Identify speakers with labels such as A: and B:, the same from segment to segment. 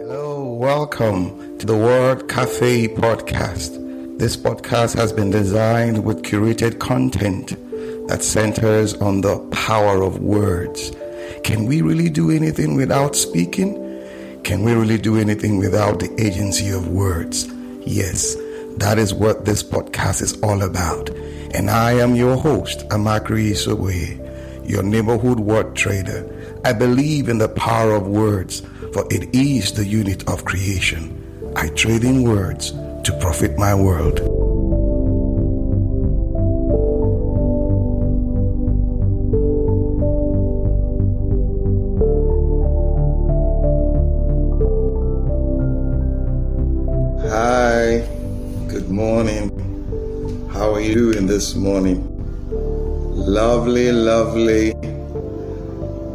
A: Hello, welcome to the Word Cafe podcast. This podcast has been designed with curated content that centers on the power of words. Can we really do anything without speaking? Can we really do anything without the agency of words? Yes, that is what this podcast is all about. And I am your host, Amakri Isoboye, your neighborhood word trader. I believe in the power of words, for it is the unit of creation. I trade in words to profit my world. Hi, good morning. How are you doing this morning? Lovely, lovely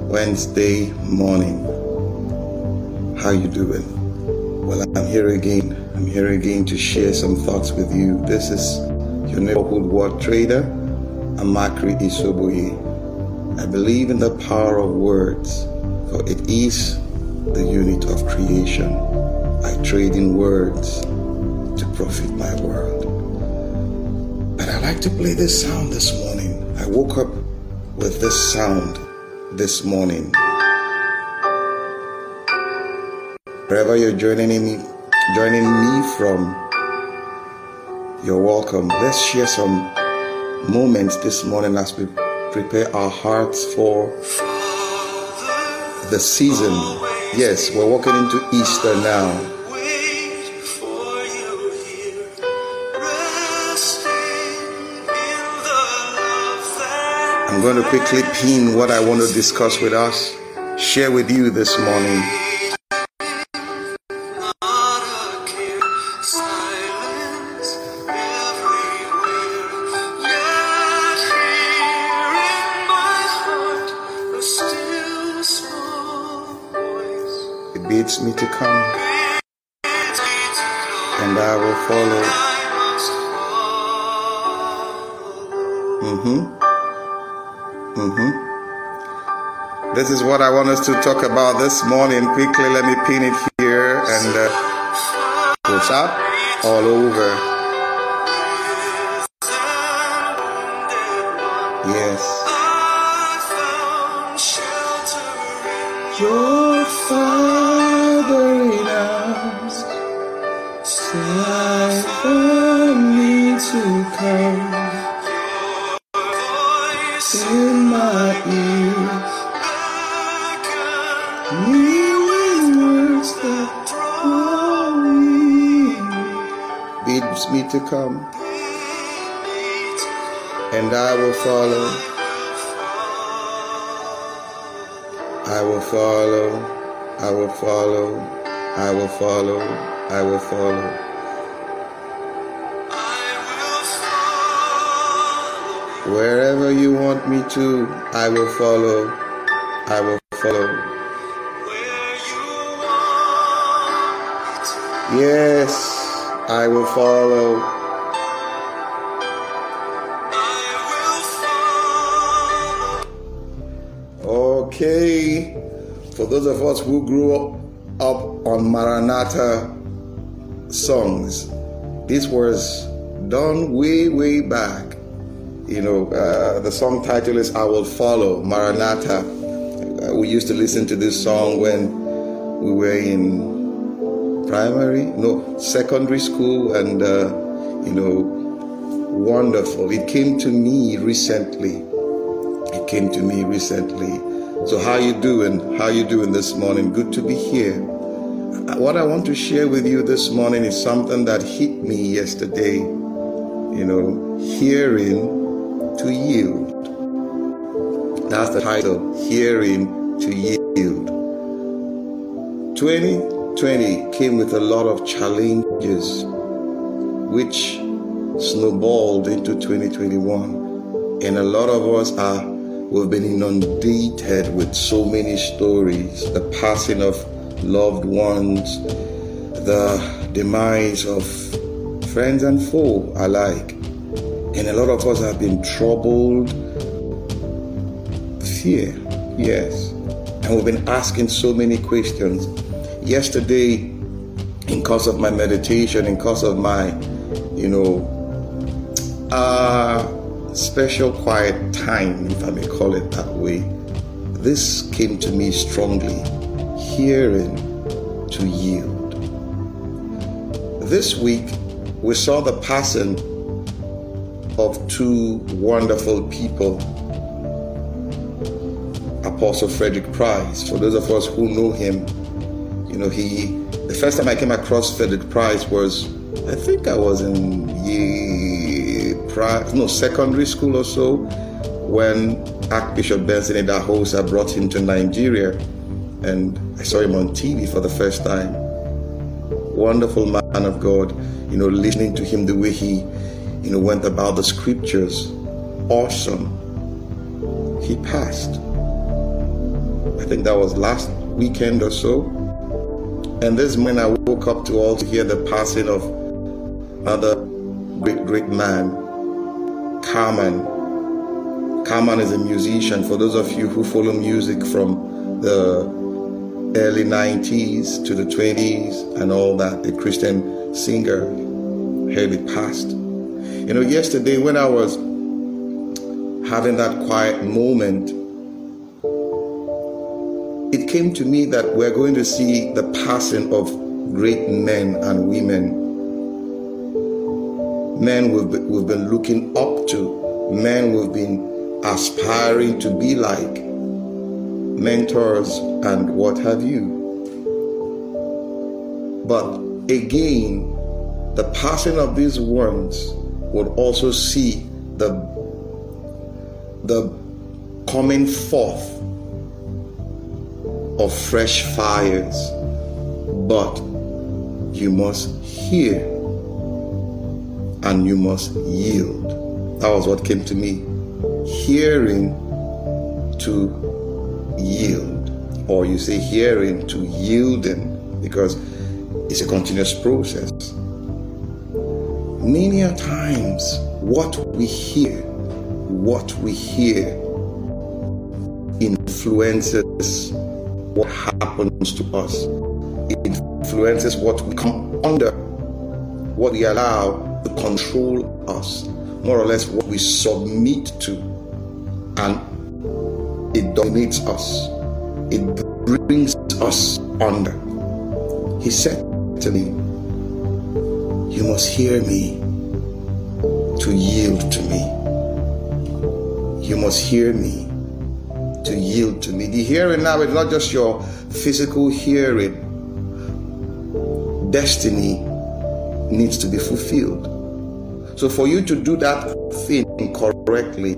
A: Wednesday morning. How you doing? Well, I'm here again. I'm here again to share some thoughts with you. This is your neighborhood word trader, Amakri Isoboye. I believe in the power of words, for it is the unit of creation. I trade in words to profit my world. But I like to play this sound this morning. I woke up with this sound this morning. Wherever you're joining me, joining me from, you're welcome. Let's share some moments this morning as we prepare our hearts for the season. Yes, we're walking into Easter now. I'm going to quickly pin what I want to discuss with us, share with you this morning. Me to come, and I will follow. Mm-hmm. Mm-hmm. This is what I want us to talk about this morning. Quickly, let me pin it here and uh, go up all over. Yes. Your fathering bids me to come, and I will follow. I will follow. I will follow. I will follow. I will follow. Wherever you want me to, I will follow. I will follow. Yes, I will follow. Okay, for those of us who grew up, up on Maranatha songs, this was done way, way back you know, uh, the song title is I Will Follow, Maranatha. Uh, we used to listen to this song when we were in primary, no, secondary school, and, uh, you know, wonderful. It came to me recently. It came to me recently. So how you doing? How you doing this morning? Good to be here. What I want to share with you this morning is something that hit me yesterday. You know, hearing to yield. That's the title, Hearing to Yield. 2020 came with a lot of challenges, which snowballed into 2021. And a lot of us are, we've been inundated with so many stories the passing of loved ones, the demise of friends and foe alike. And a lot of us have been troubled. Fear, yes. And we've been asking so many questions. Yesterday, in course of my meditation, in course of my, you know, uh, special quiet time, if I may call it that way, this came to me strongly hearing to yield. This week, we saw the passing of two wonderful people. Apostle Frederick Price. For those of us who know him, you know, he, the first time I came across Frederick Price was, I think I was in year, no, secondary school or so, when Archbishop Benson Idahosa brought him to Nigeria. And I saw him on TV for the first time. Wonderful man of God, you know, listening to him the way he, you know, went about the scriptures. Awesome. He passed. I think that was last weekend or so. And this morning I woke up to also hear the passing of another great, great man, Carman. Carman is a musician. For those of you who follow music from the early 90s to the 20s and all that, the Christian singer, Haley passed. You know, yesterday when I was having that quiet moment, it came to me that we're going to see the passing of great men and women. Men we've been, we've been looking up to, men we've been aspiring to be like, mentors and what have you. But again, the passing of these ones would also see the, the coming forth of fresh fires, but you must hear and you must yield. That was what came to me. Hearing to yield, or you say hearing to yielding, because it's a continuous process. Many a times, what we hear, what we hear influences what happens to us. Influences what we come under, what we allow to control us, more or less what we submit to, and it dominates us. It brings us under. He said to me, You must hear me to yield to me. You must hear me to yield to me. The hearing now is not just your physical hearing, destiny needs to be fulfilled. So, for you to do that thing correctly,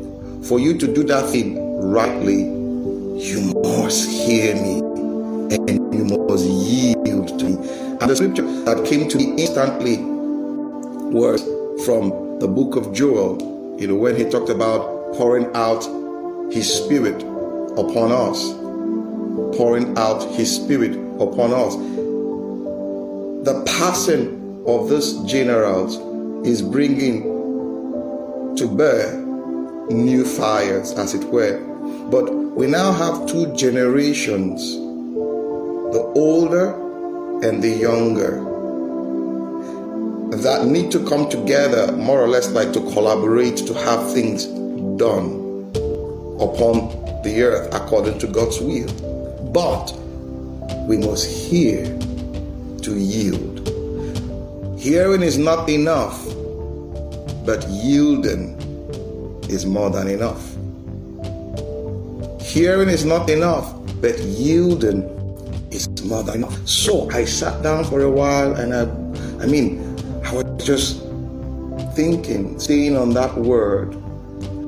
A: for you to do that thing rightly, you must hear me and you must yield to me. And the scripture that came to me instantly was from the book of Joel, you know, when he talked about pouring out his spirit upon us, pouring out His Spirit upon us. The passing of these generals is bringing to bear new fires, as it were. But we now have two generations the older and the younger that need to come together, more or less like to collaborate to have things done upon the earth according to God's will. But we must hear to yield. Hearing is not enough, but yielding is more than enough. Hearing is not enough, but yielding is more than enough. So I sat down for a while and I, I mean, I was just thinking, staying on that word,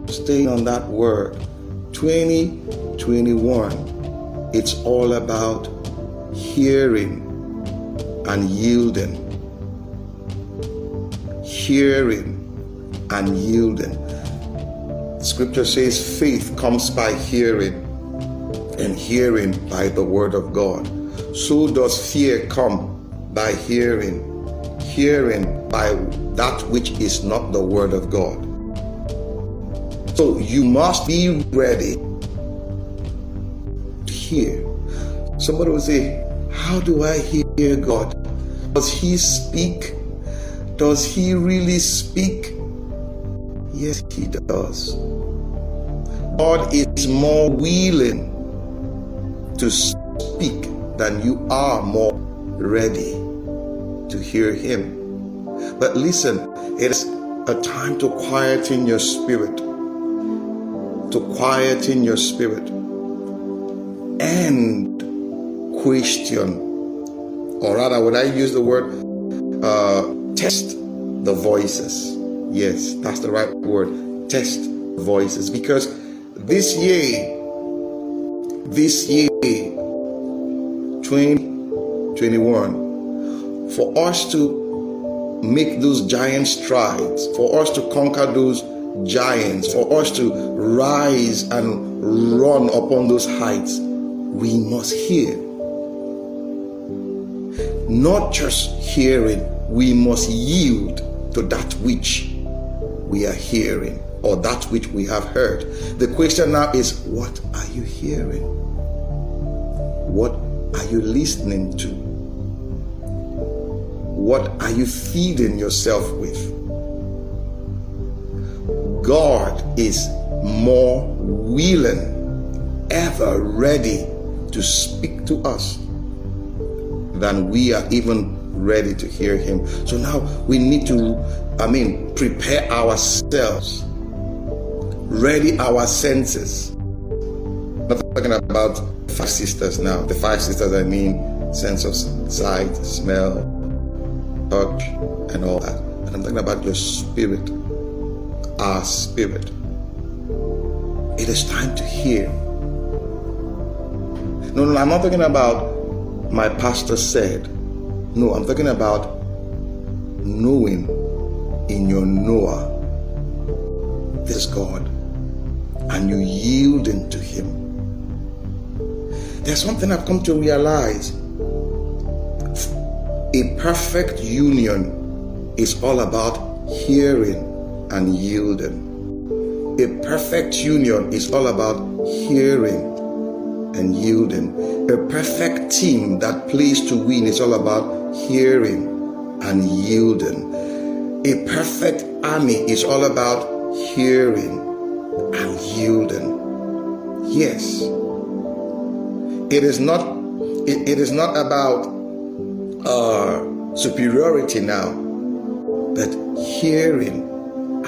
A: staying on that word. 2021, it's all about hearing and yielding. Hearing and yielding. Scripture says faith comes by hearing, and hearing by the word of God. So does fear come by hearing, hearing by that which is not the word of God. So you must be ready to hear. Somebody will say, How do I hear God? Does He speak? Does He really speak? Yes, He does. God is more willing to speak than you are more ready to hear Him. But listen, it is a time to quieten your spirit, to quieten your spirit and question, or rather, would I use the word uh, test the voices? Yes, that's the right word. Test voices because this year, this year, 2021, for us to make those giant strides, for us to conquer those giants, for us to rise and run upon those heights, we must hear. Not just hearing, we must yield to that which we are hearing or that which we have heard. The question now is what are you hearing? What are you listening to? What are you feeding yourself with? God is more willing, ever ready to speak to us than we are even ready to hear Him. So now we need to, I mean, prepare ourselves ready our senses. Not talking about five sisters now. The five sisters, I mean, sense of sight, smell, touch, and all that. But I'm talking about your spirit, our spirit. It is time to hear. No, no, I'm not talking about my pastor said. No, I'm talking about knowing in your knower this God and you yielding to Him. There's something I've come to realize. A perfect union is all about hearing and yielding. A perfect union is all about hearing and yielding. A perfect team that plays to win is all about hearing and yielding. A perfect army is all about hearing and yielding. Yes. It is not it, it is not about uh, superiority now, but hearing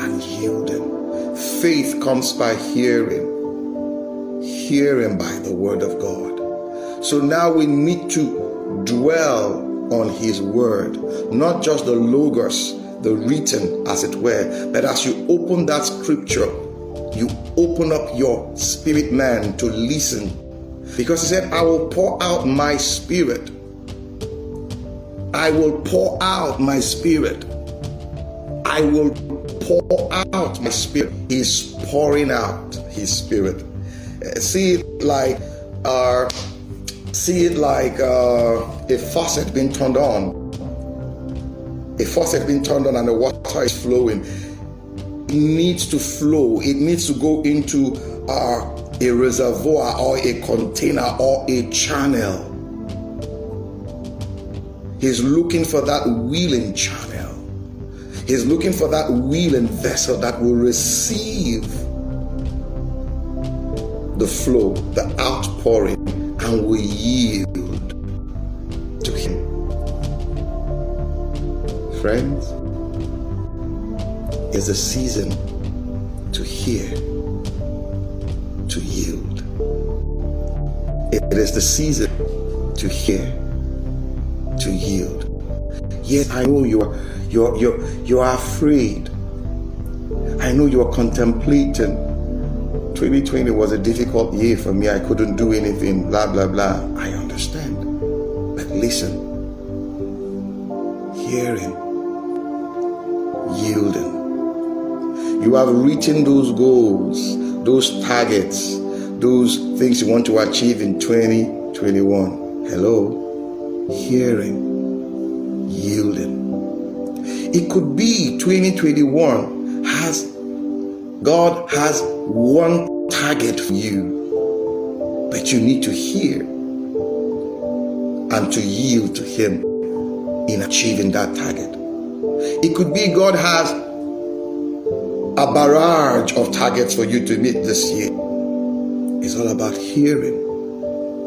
A: and yielding. Faith comes by hearing, hearing by the word of God. So now we need to dwell on his word, not just the logos, the written as it were, but as you open that scripture, you open up your spirit man to listen. Because he said, I will pour out my spirit. I will pour out my spirit. I will pour out my spirit. He's pouring out his spirit. Uh, see it like uh, see it like uh, a faucet being turned on. A faucet being turned on and the water is flowing It needs to flow, it needs to go into uh, a reservoir or a container or a channel. He's looking for that willing channel. He's looking for that willing vessel that will receive the flow, the outpouring, and will yield to Him. Friends, is a season to hear, to yield. It is the season to hear, to yield. Yes, I know you're you're you're you are afraid. I know you are contemplating. 2020 was a difficult year for me. I couldn't do anything, blah blah blah. I understand. But listen, hearing, yielding you have written those goals, those targets, those things you want to achieve in 2021. Hello? Hearing, yielding. It could be 2021 has God has one target for you, but you need to hear. and to yield to Him in achieving that target. It could be God has a barrage of targets for you to meet this year. It's all about hearing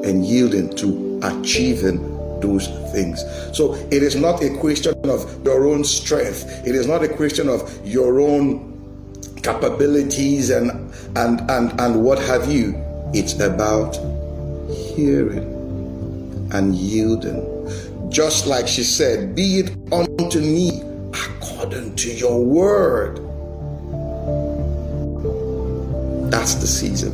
A: and yielding to achieving those things. So it is not a question of your own strength. It is not a question of your own capabilities and and and and what have you. It's about hearing and yielding. Just like she said, be it unto me according to your word. That's the season.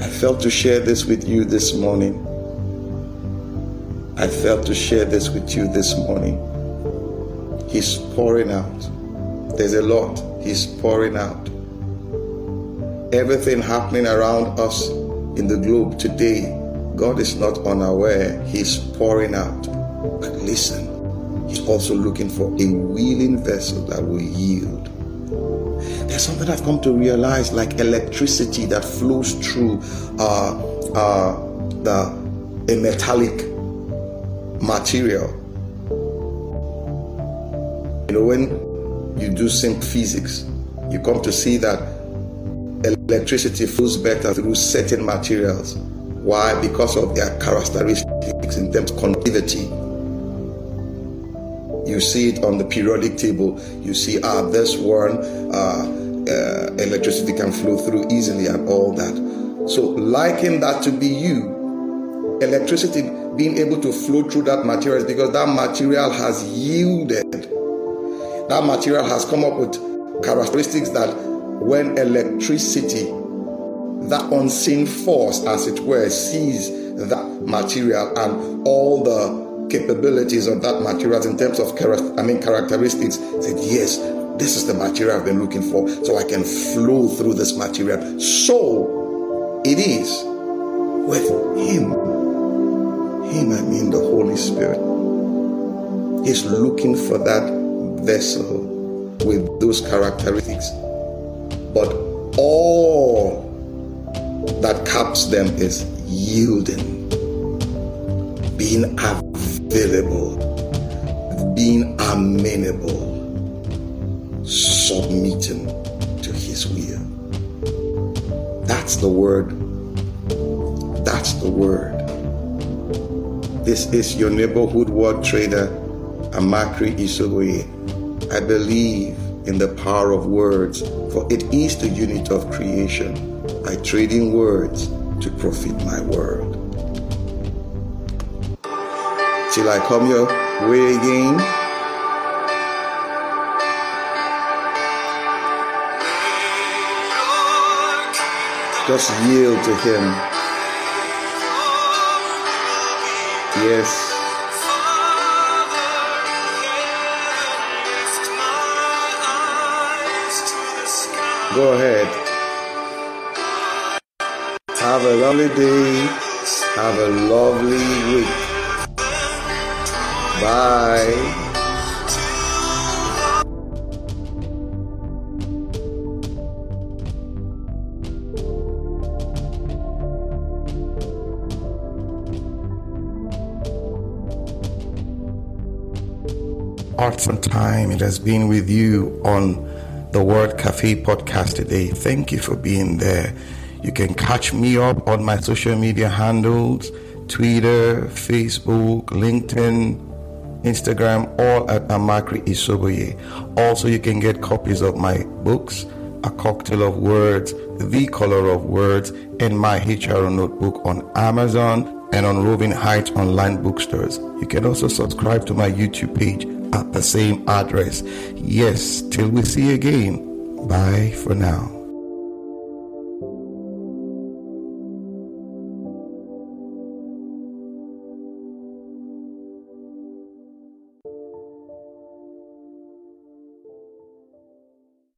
A: I felt to share this with you this morning. I felt to share this with you this morning. He's pouring out. There's a lot. He's pouring out. Everything happening around us in the globe today, God is not unaware. He's pouring out. But listen, He's also looking for a willing vessel that will yield. There's something I've come to realize like electricity that flows through uh, uh, the, a metallic material. You know, when you do simple physics, you come to see that electricity flows better through certain materials. Why? Because of their characteristics in terms of conductivity. You see it on the periodic table. You see, ah, this one, uh, uh, electricity can flow through easily and all that. So, liken that to be you. Electricity being able to flow through that material is because that material has yielded. That material has come up with characteristics that when electricity, that unseen force, as it were, sees that material and all the capabilities of that material in terms of I mean characteristics, said, Yes, this is the material I've been looking for, so I can flow through this material. So it is with him him, I mean the Holy Spirit. He's looking for that vessel with those characteristics. But all that caps them is yielding, being available, being amenable, submitting to His will. That's the word. That's the word. This is your neighborhood word trader, Amakri Isoboye. I believe in the power of words, for it is the unit of creation. I trade in words to profit my world. Till I come your way again. Just yield to Him. Yes. Go ahead. Have a lovely day. Have a lovely week. Bye. And Time. It has been with you on the Word Cafe podcast today. Thank you for being there. You can catch me up on my social media handles Twitter, Facebook, LinkedIn, Instagram, all at Amakri Isoboye. Also, you can get copies of my books, A Cocktail of Words, The Color of Words, and my HR notebook on Amazon and on Roving Heights online bookstores. You can also subscribe to my YouTube page at the same address. Yes, till we see again. Bye for now.